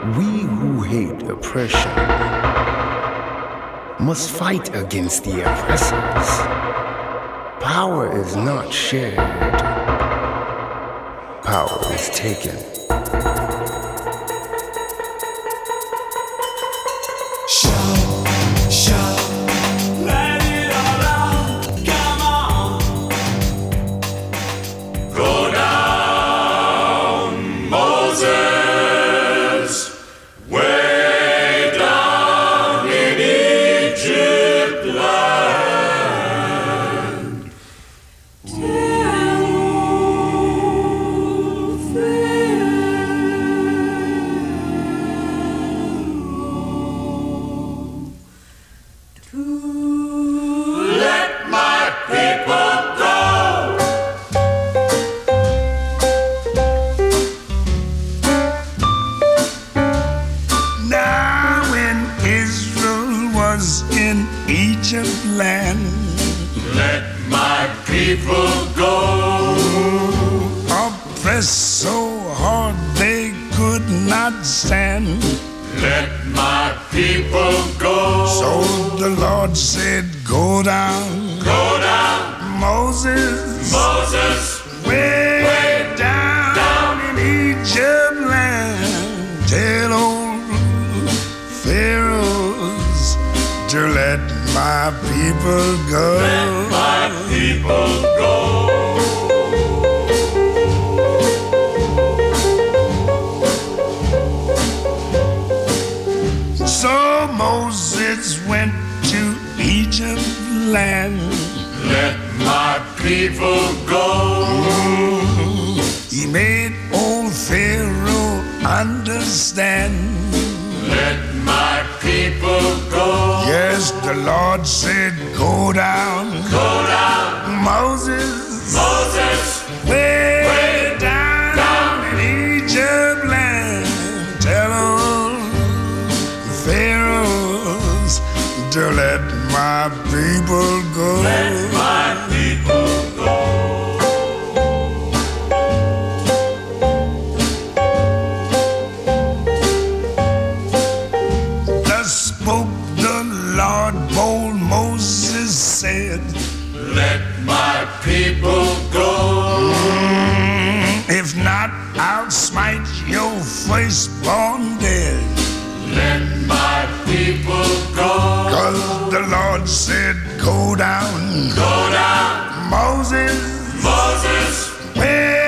We who hate oppression must fight against the oppressors. Power is not shared, power is taken. land. Let my people go. He made old Pharaoh understand. Let my people go. Yes, the Lord said, Go down. Go down. Moses. Moses. Way, way down, down in Egypt land. Tell old Pharaohs to let my people go. Let my people go. Thus spoke the Lord, bold Moses said, Let my people go. Mm, if not, I'll smite your firstborn dead. Let my people go the Lord said, Go down. Go down. Moses. Moses. Where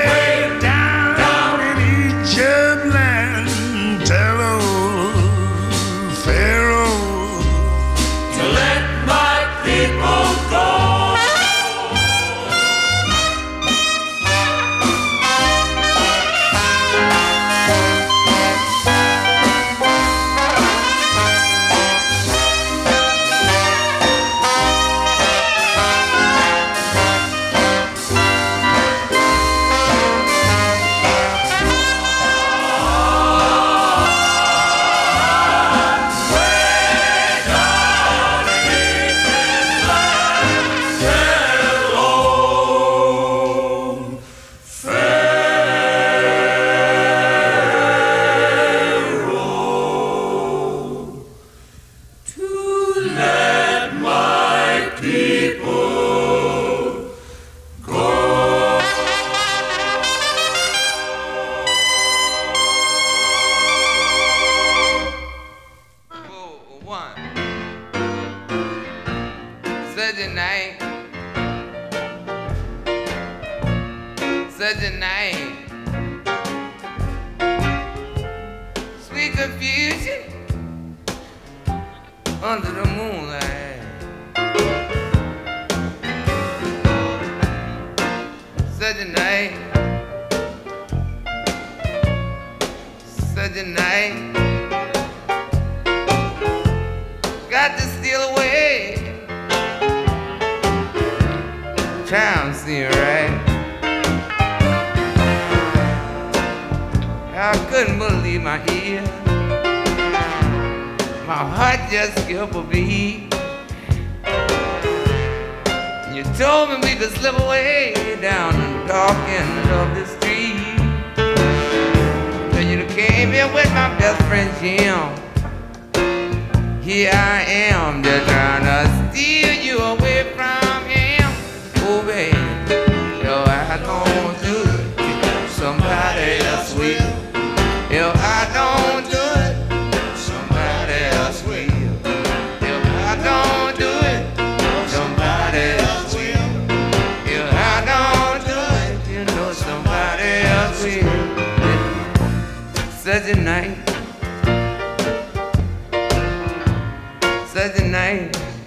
Such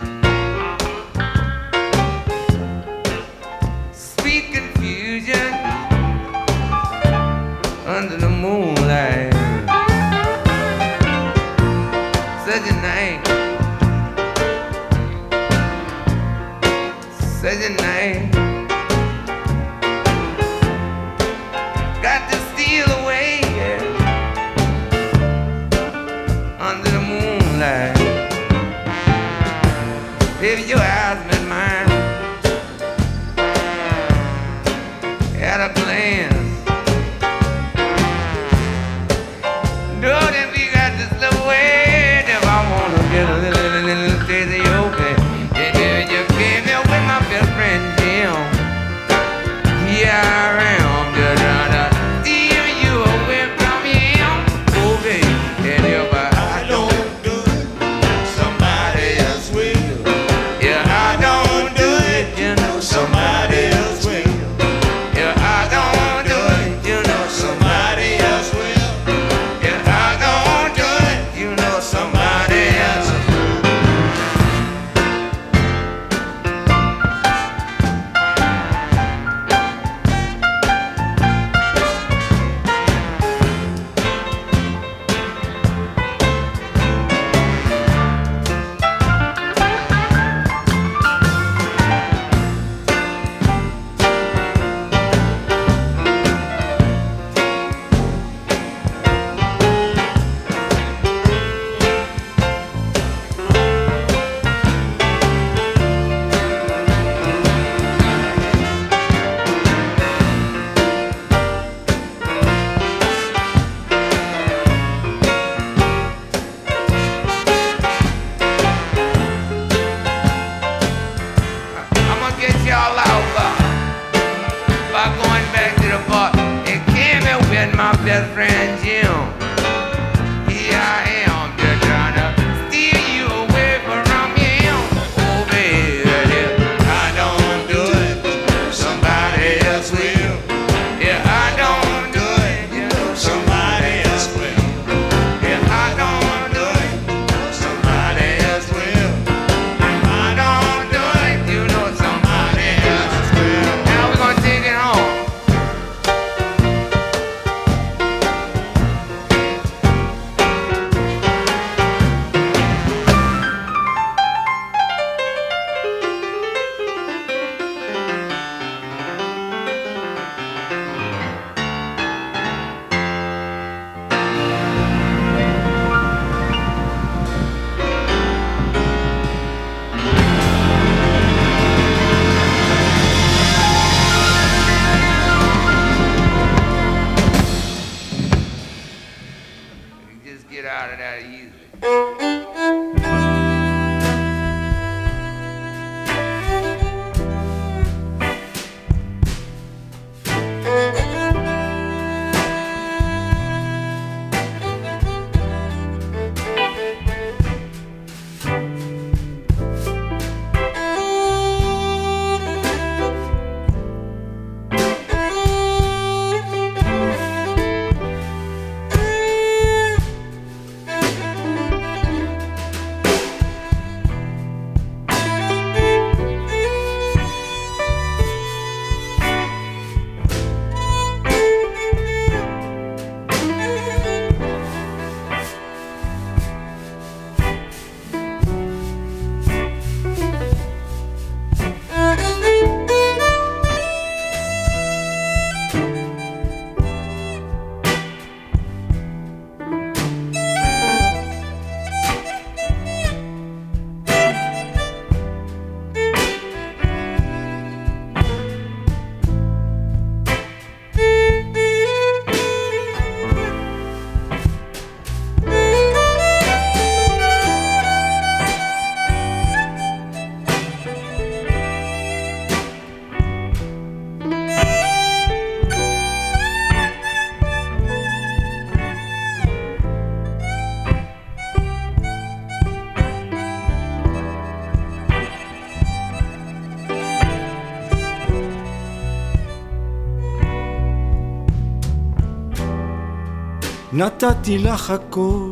נתתי לך הכל.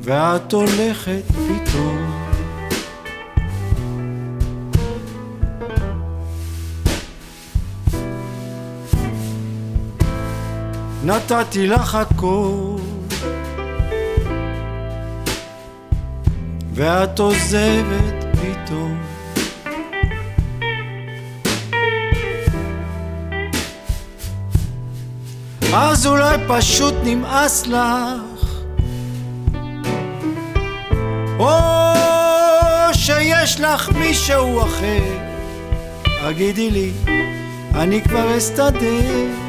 ואת הולכת פתאום. נתתי לך הכל. ואת עוזבת פתאום אז אולי פשוט נמאס לך. או שיש לך מישהו אחר. תגידי לי, אני כבר אסתדר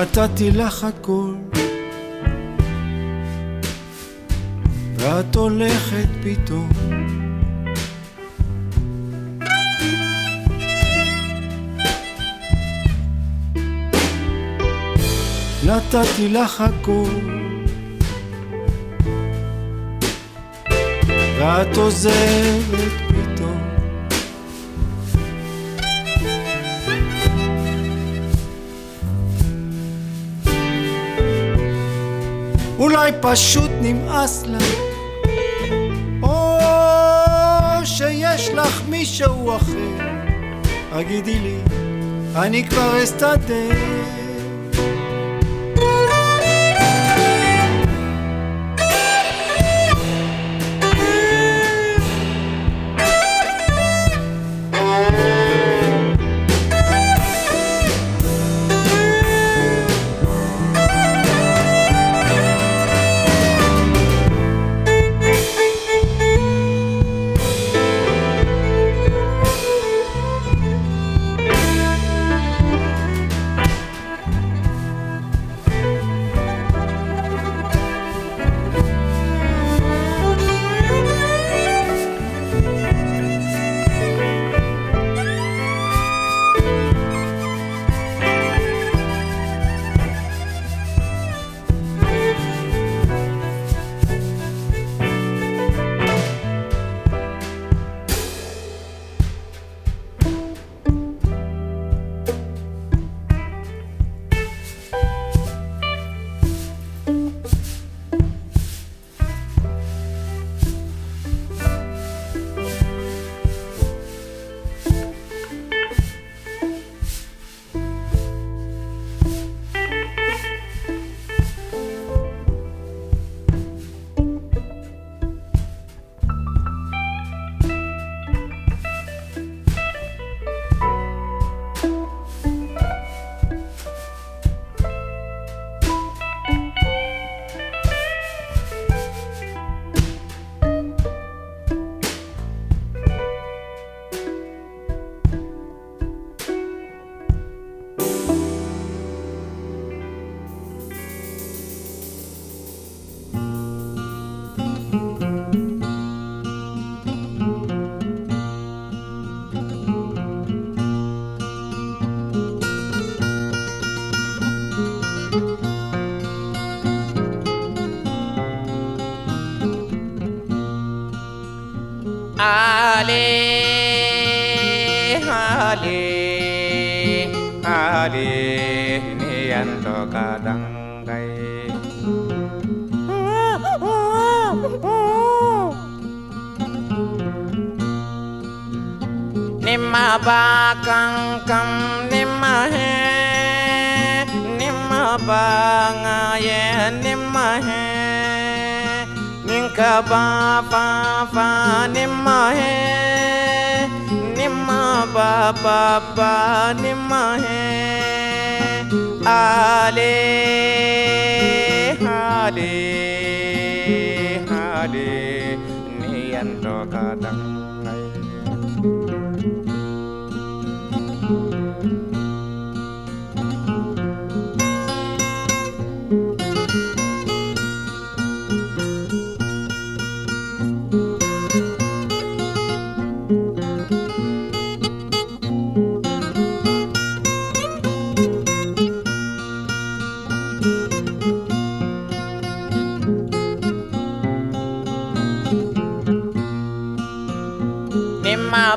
נתתי לך הכל. ואת הולכת פתאום. נתתי לך הכל. ואת עוזבת אולי פשוט נמאס לה. או שיש לך מישהו אחר. תגידי לי, אני כבר אסתדר đi ni an to ca đăng gây ನಿಮ್ಮ ಬಾಕಂಕಂ ನಿಮ್ಮ ಹೇ ನಿಮ್ಮ ಬಾಂಗಾಯ ನಿಮ್ಮ ಹೇ ನಿಂಕ ಬಾ ಪಾ ಪಾ ನಿಮ್ಮ ಹೇ ನಿಮ್ಮ ಬಾ ಬಾ ಬಾ ನಿಮ್ಮ ಹೇ Hale, hale, hale, ni antoka dang.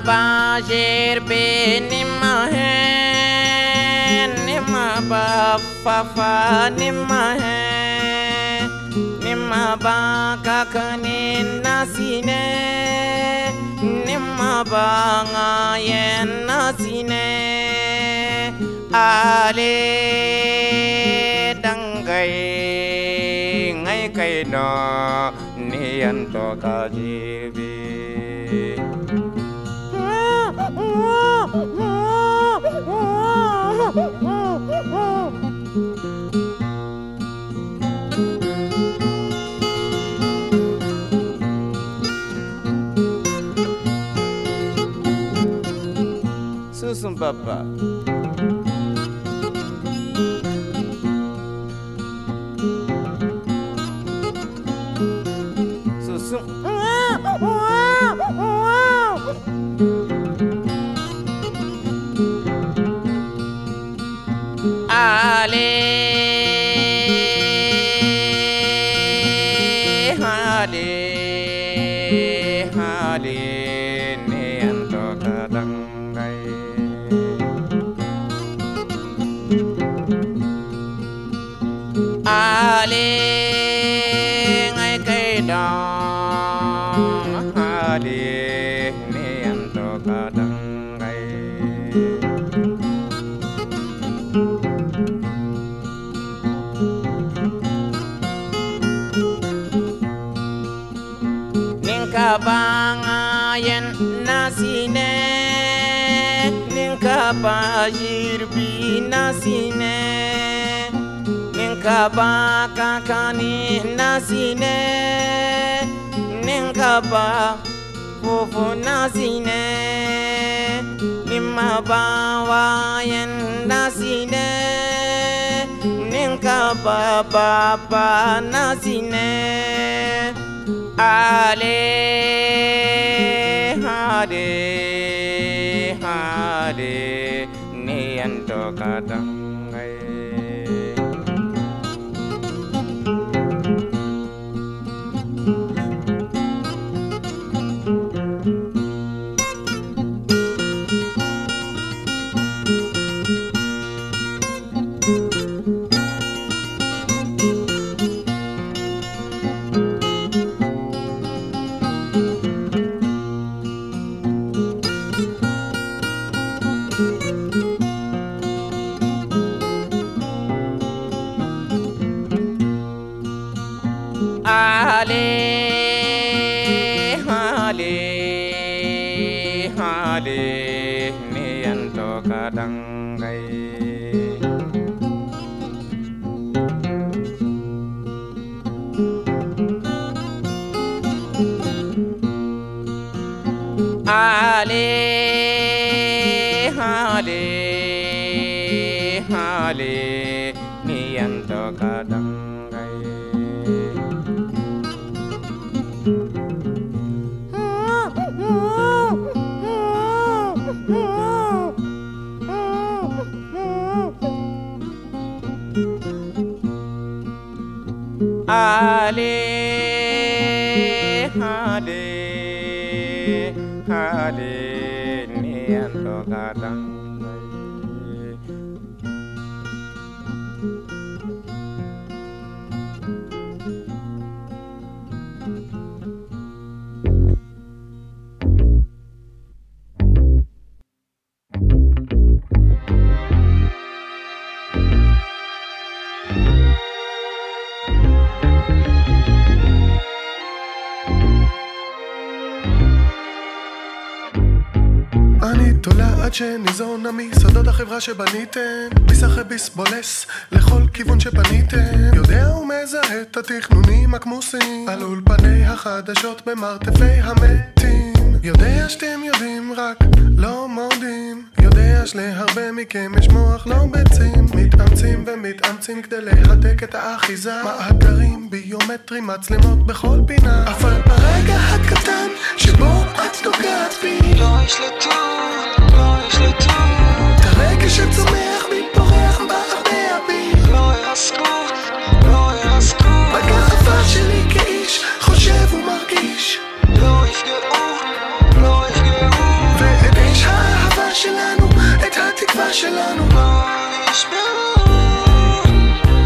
kajer be nima he nima ba fa fa nima nasine nima ba ngayen nasine ale dangay ngay kay no niyan to. Susan Papa. kaba kakani nasine ninkaba fufu nasine nimabawa yen nasine ninkaba baba nasine ale hare hare niyanto kada שבניתם ביס אחרי ביס בולס לכל כיוון שפניתם יודע ומזהה את התכנונים הכמוסים על אולפני החדשות במרתפי המתים. יודע שאתם יודעים רק לא מודים. יודע שלהרבה מכם יש מוח לא ביצים מתאמצים ומתאמצים כדי להדק את האחיזה. מאגרים ביומטרים מצלמות בכל פינה. אבל ברגע הקטן שבו את נוגעת בי לא ישלטו את הרגע שצומח מתפורח בעבע בי לא ירסקו, לא ירסקו בגאווה שלי כאיש חושב ומרגיש. לא יפגעו, לא יפגעו. ואת אש האהבה שלנו, את התקווה שלנו. לא ישברו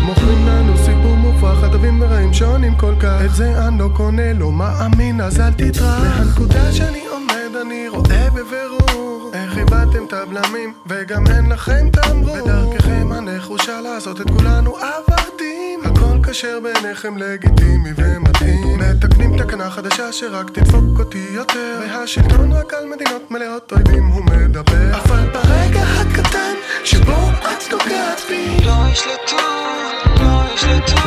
מוכרים לנו סיפור מופרך, הטובים ורעים שונים כל כך. את זה אני לא קונה, לא מאמין אז אל תטרח. מהנקודה שאני עומד אני רואה בבירור איבדתם את הבלמים וגם אין לכם תמרור בדרככם הנחושה לעשות את כולנו עבדים. הכל כשר בעיניכם לגיטימי ומתאים. מתקנים תקנה חדשה שרק תדפוק אותי יותר. והשלטון רק על מדינות מלאות אויבים הוא מדבר. אבל ברגע הקטן שבו את נוגעת בי לא ישלטו, לא ישלטו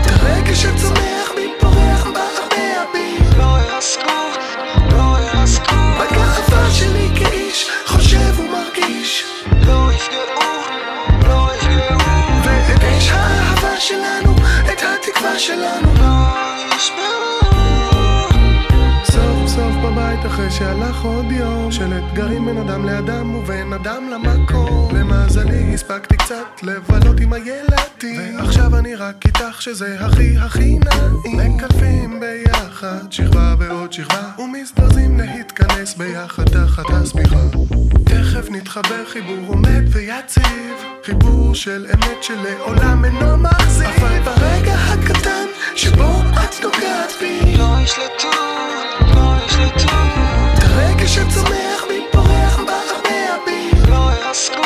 את הרגע שצומח מתפורח בעבע בי לא ירסקו, שלנו לא אחרי שהלך עוד יום של אתגרים בין אדם לאדם ובין אדם למקום. למזלי הספקתי קצת לבלות עם הילדים. ועכשיו אני רק איתך שזה הכי הכי נעים. מקלפים ביחד שכבה ועוד שכבה. ומזדרזים להתכנס ביחד תחת השמיכה תכף נתחבר חיבור עומד ויציב. חיבור של אמת שלעולם אינו מחזיק אבל ברגע הקטן שבו את נוגעת בי לא ישלטו, לא ישלטו שצומח מתפורח בערבע בי לא ירסקו,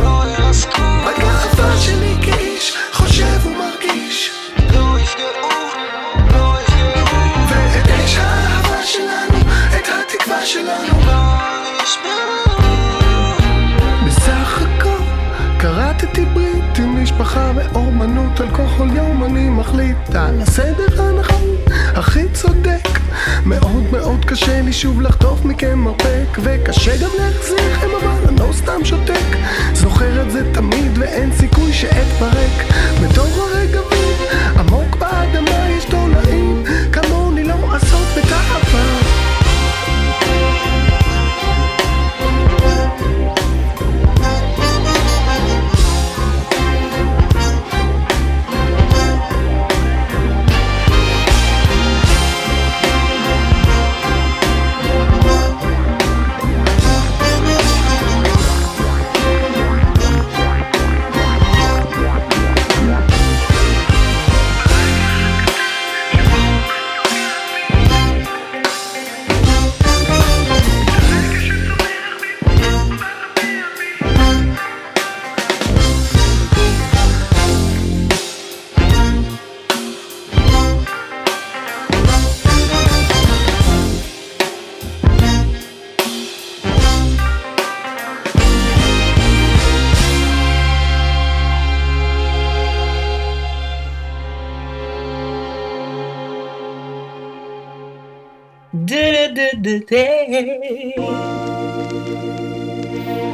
לא ירסקו בגאווה שלי כאיש חושב ומרגיש. לא יפגעו, לא יפגעו. ואת אש האהבה שלנו, את התקווה שלנו. לא ישברו בסך הכל כרתתי ברית עם משפחה ואומנות על כל יום אני מחליט על הסדר הנכון הכי צודק מאוד מאוד קשה לי שוב לחטוף מכם מרפק וקשה גם להחזיר לכם אבל אני לא סתם שותק. זוכר את זה תמיד ואין סיכוי שאתפרק. בתור הרגבים עמוק באדמה יש תולעים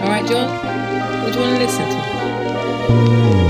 All right, John, what do you want to listen to?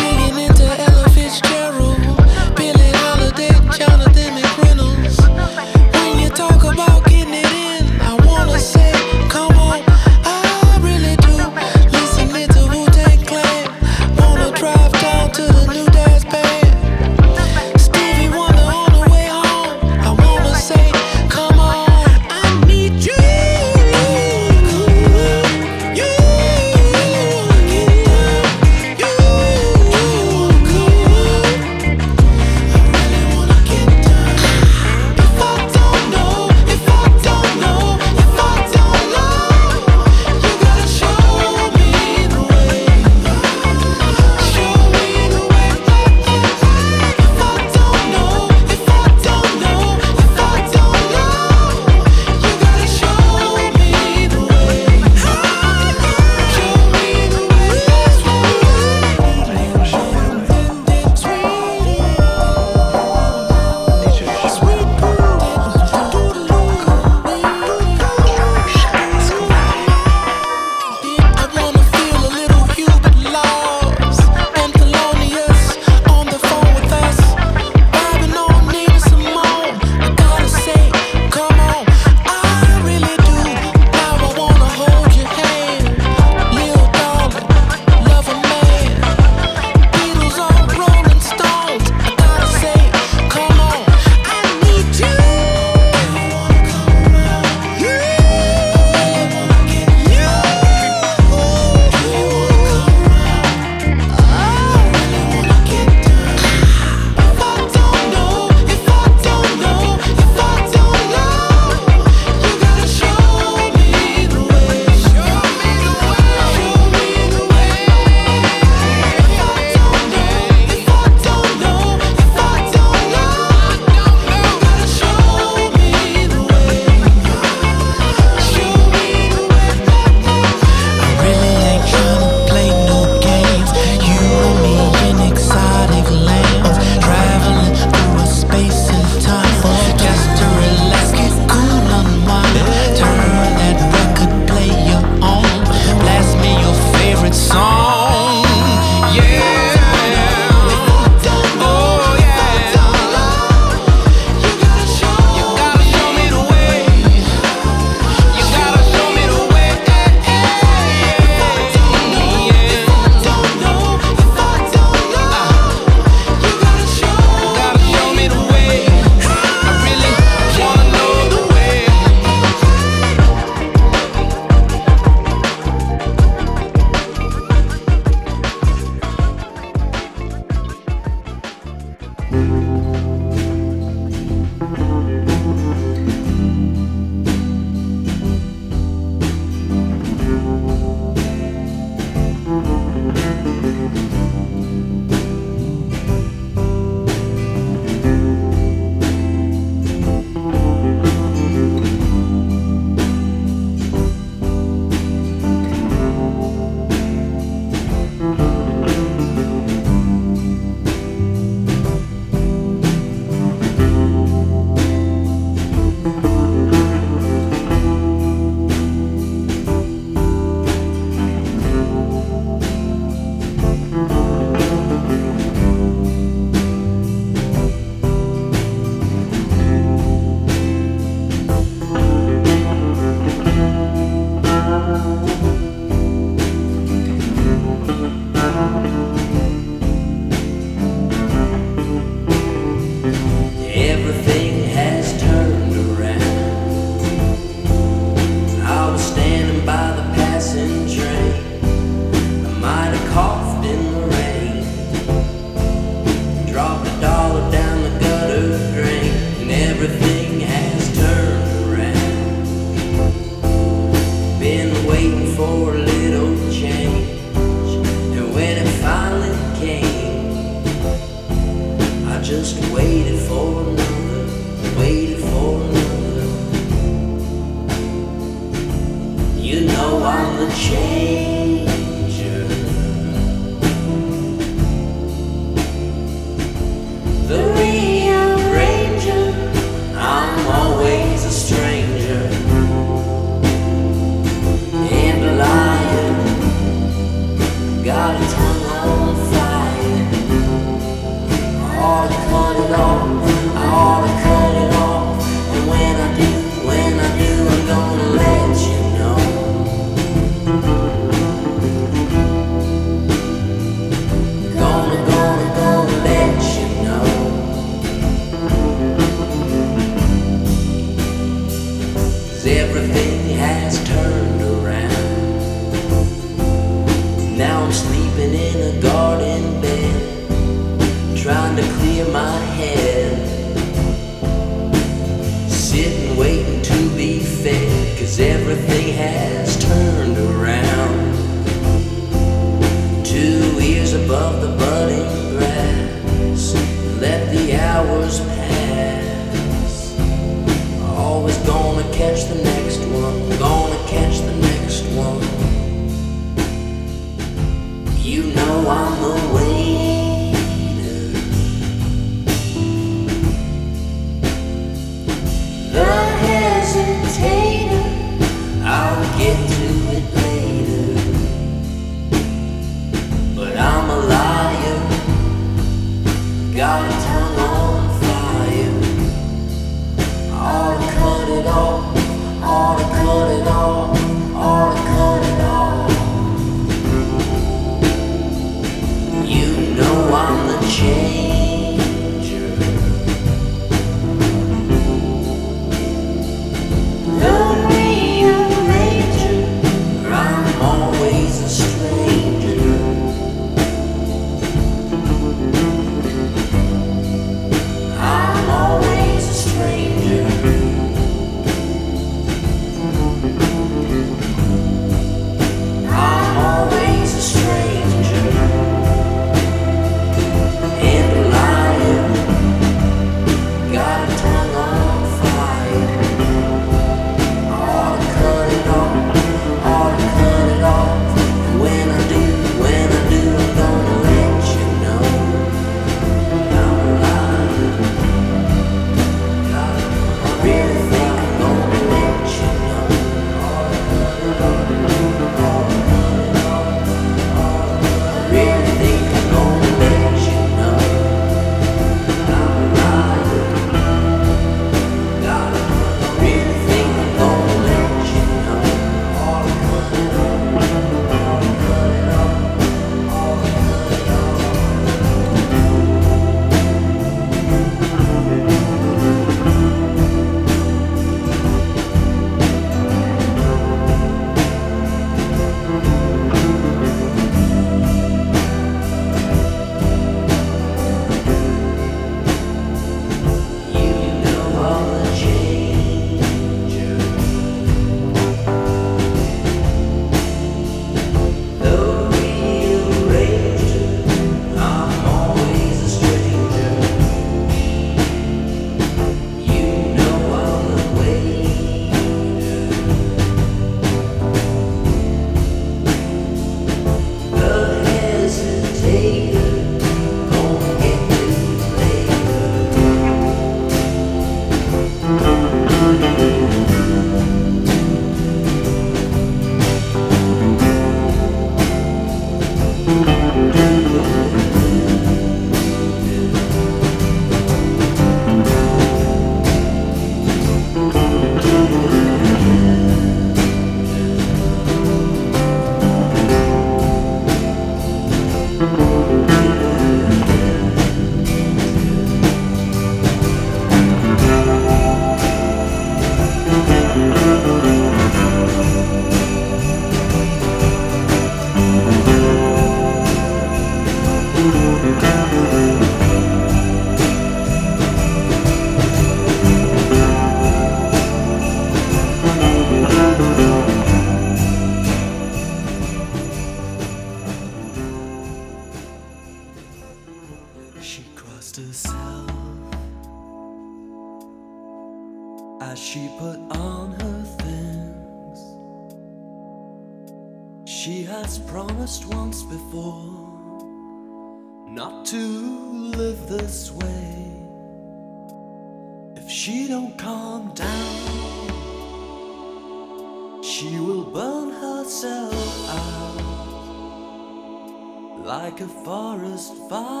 like a forest fire.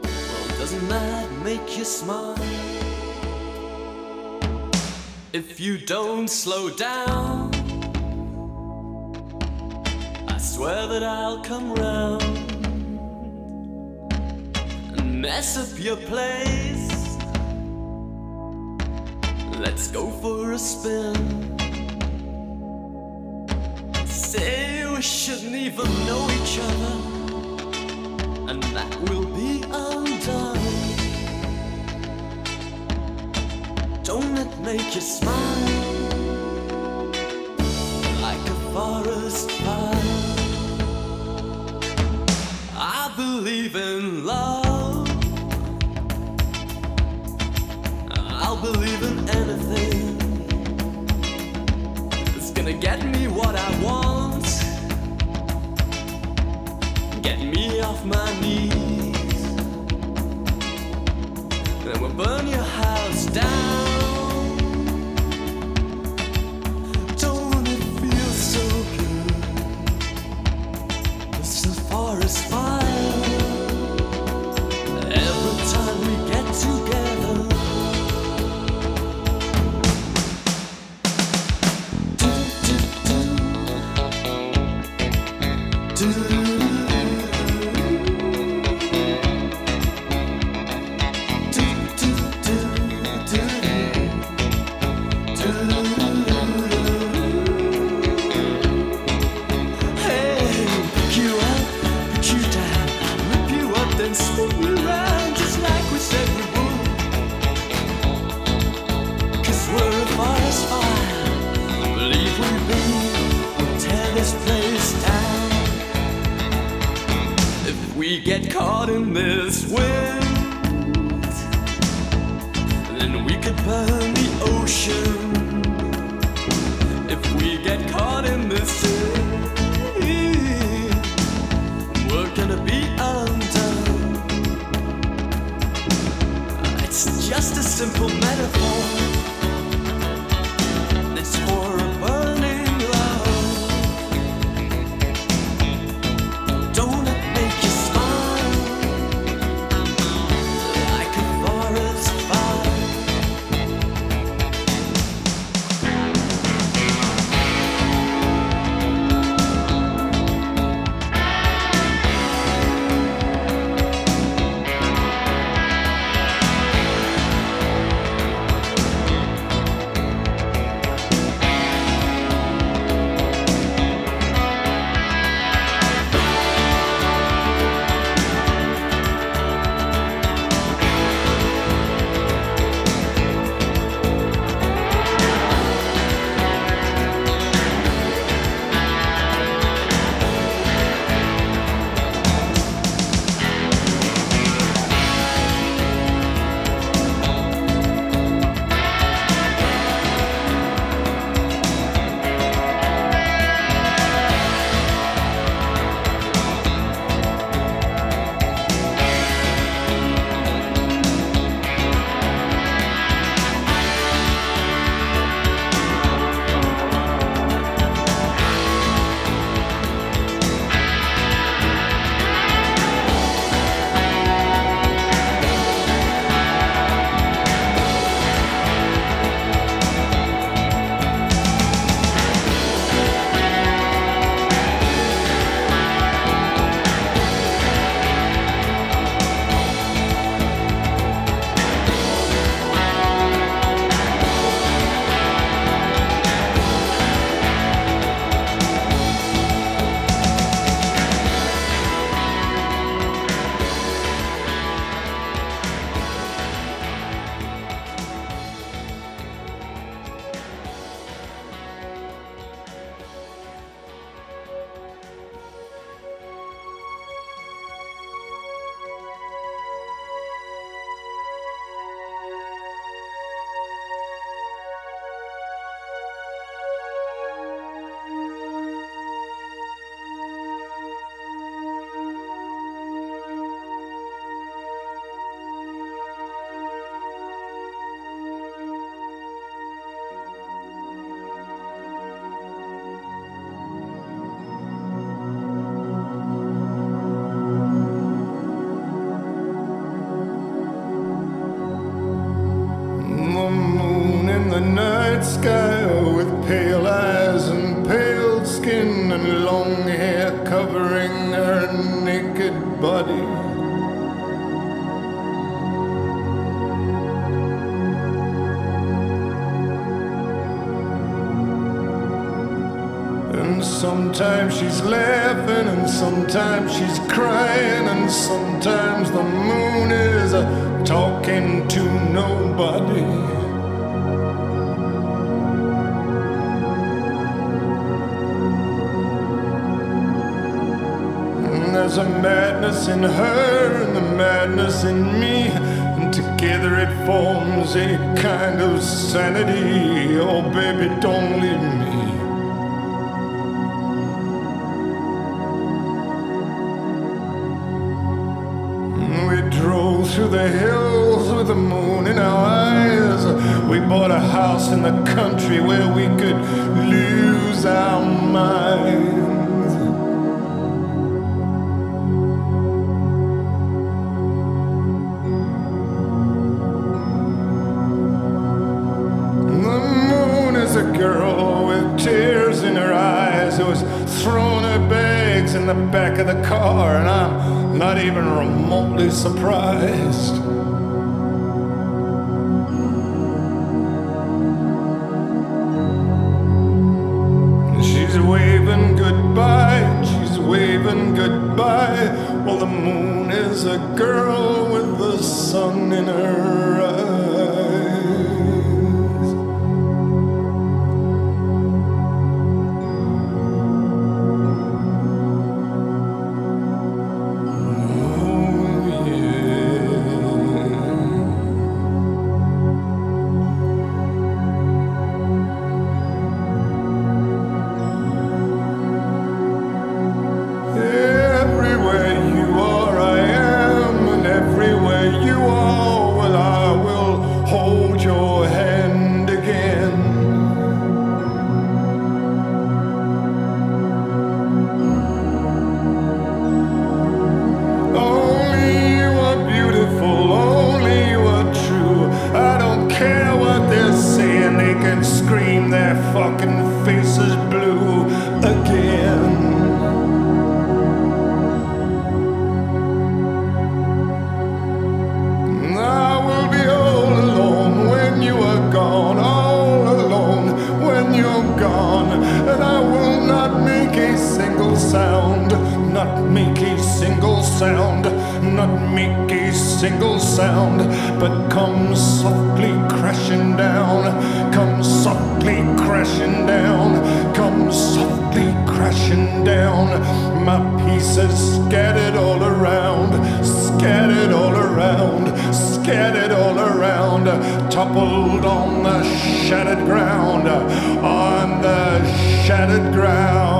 Well, doesn't that make you smile? If you don't slow down, I swear that I'll come round and mess up your place. Let's go for a spin. Say shouldn't even know each other, and that will be undone. Don't it make you smile like a forest fire? I believe in love. mania. metaphor. Forms a kind of sanity. Oh, baby, don't leave me. We drove through the hills with the moon in our eyes. We bought a house in the country where we could lose our minds. Girl with tears in her eyes who was thrown her bags in the back of the car, and I'm not even remotely surprised. And I will not make a single sound, not make a single sound, not make a single sound, but come softly crashing down, come softly crashing down, come softly crashing down. My pieces scattered all around, scattered all around, scattered all around, toppled on the shattered ground, on the shattered ground.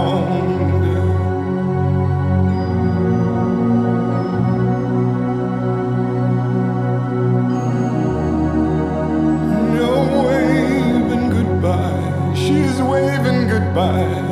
Waving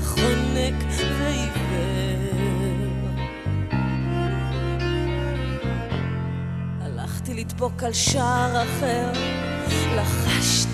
חונק ועיוור. הלכתי לדפוק על שער אחר, לחשתי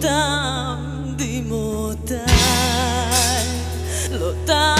там дымота лотай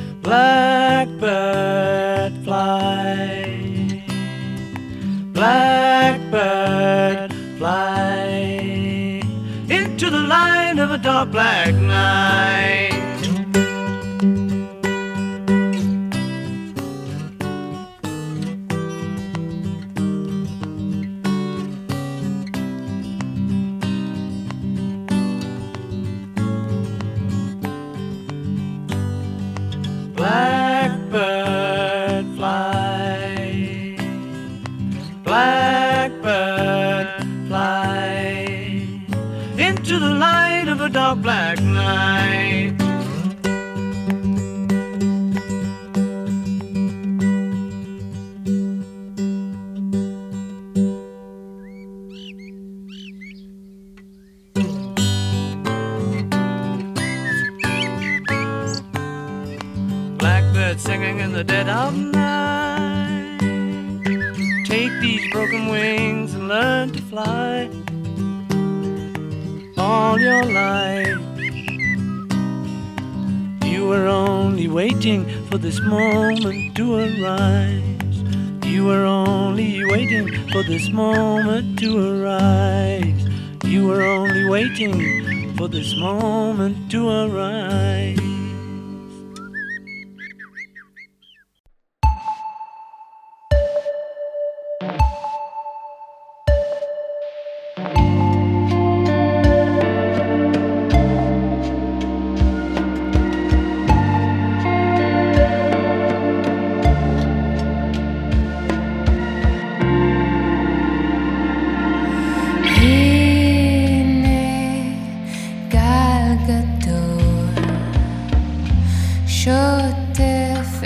Blackbird fly, blackbird fly into the line of a dark black night.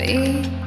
一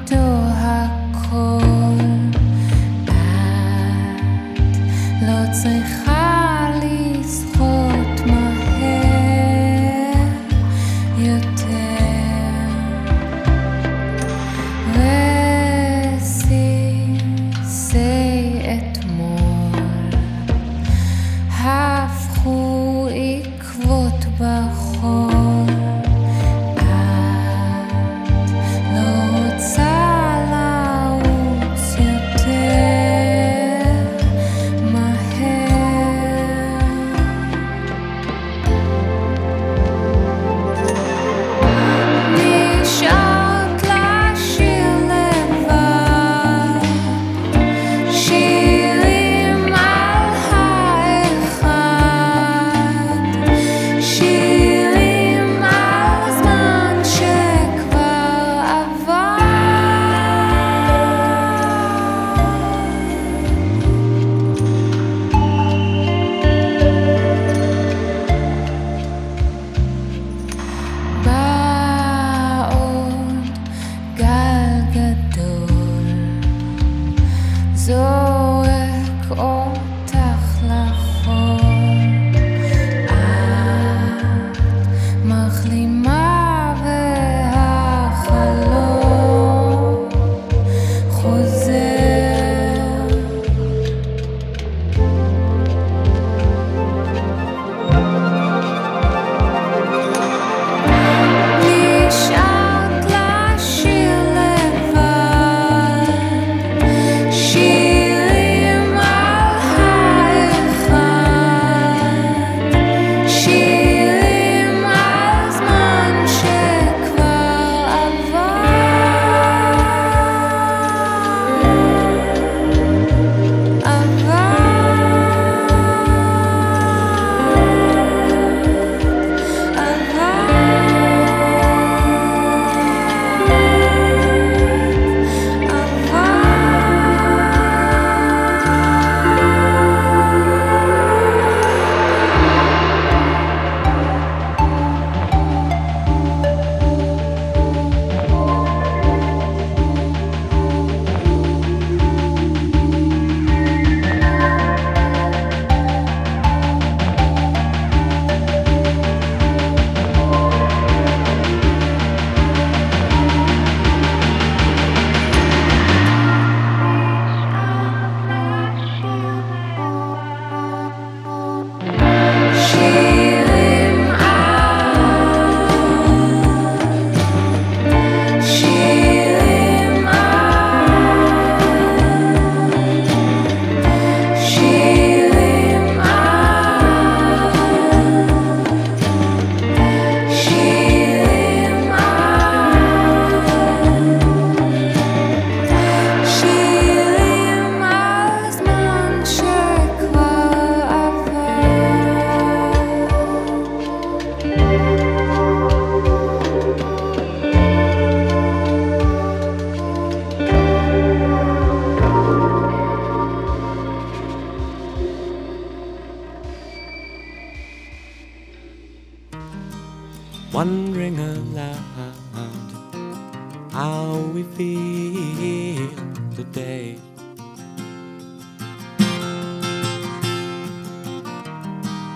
how we feel today.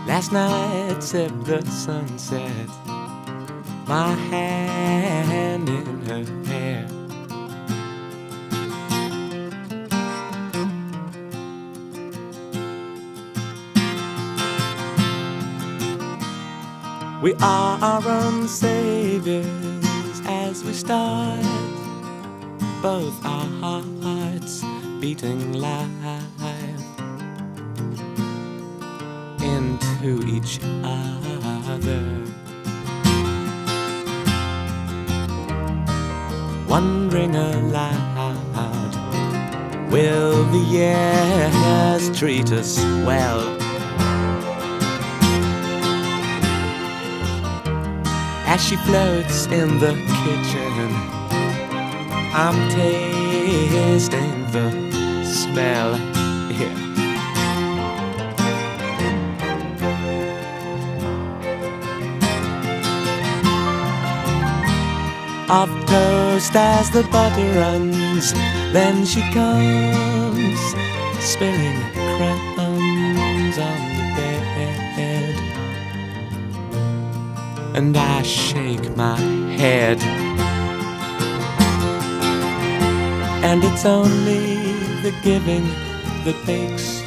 Last night sipped the sunset, my hand in her hair. We are our own saviors as we start, both our hearts beating live into each other. Wondering aloud, will the years treat us well? As she floats in the kitchen, I'm tasting the smell. Yeah. Of toast as the butter runs, then she comes, spilling and I shake my head. And it's only the giving that makes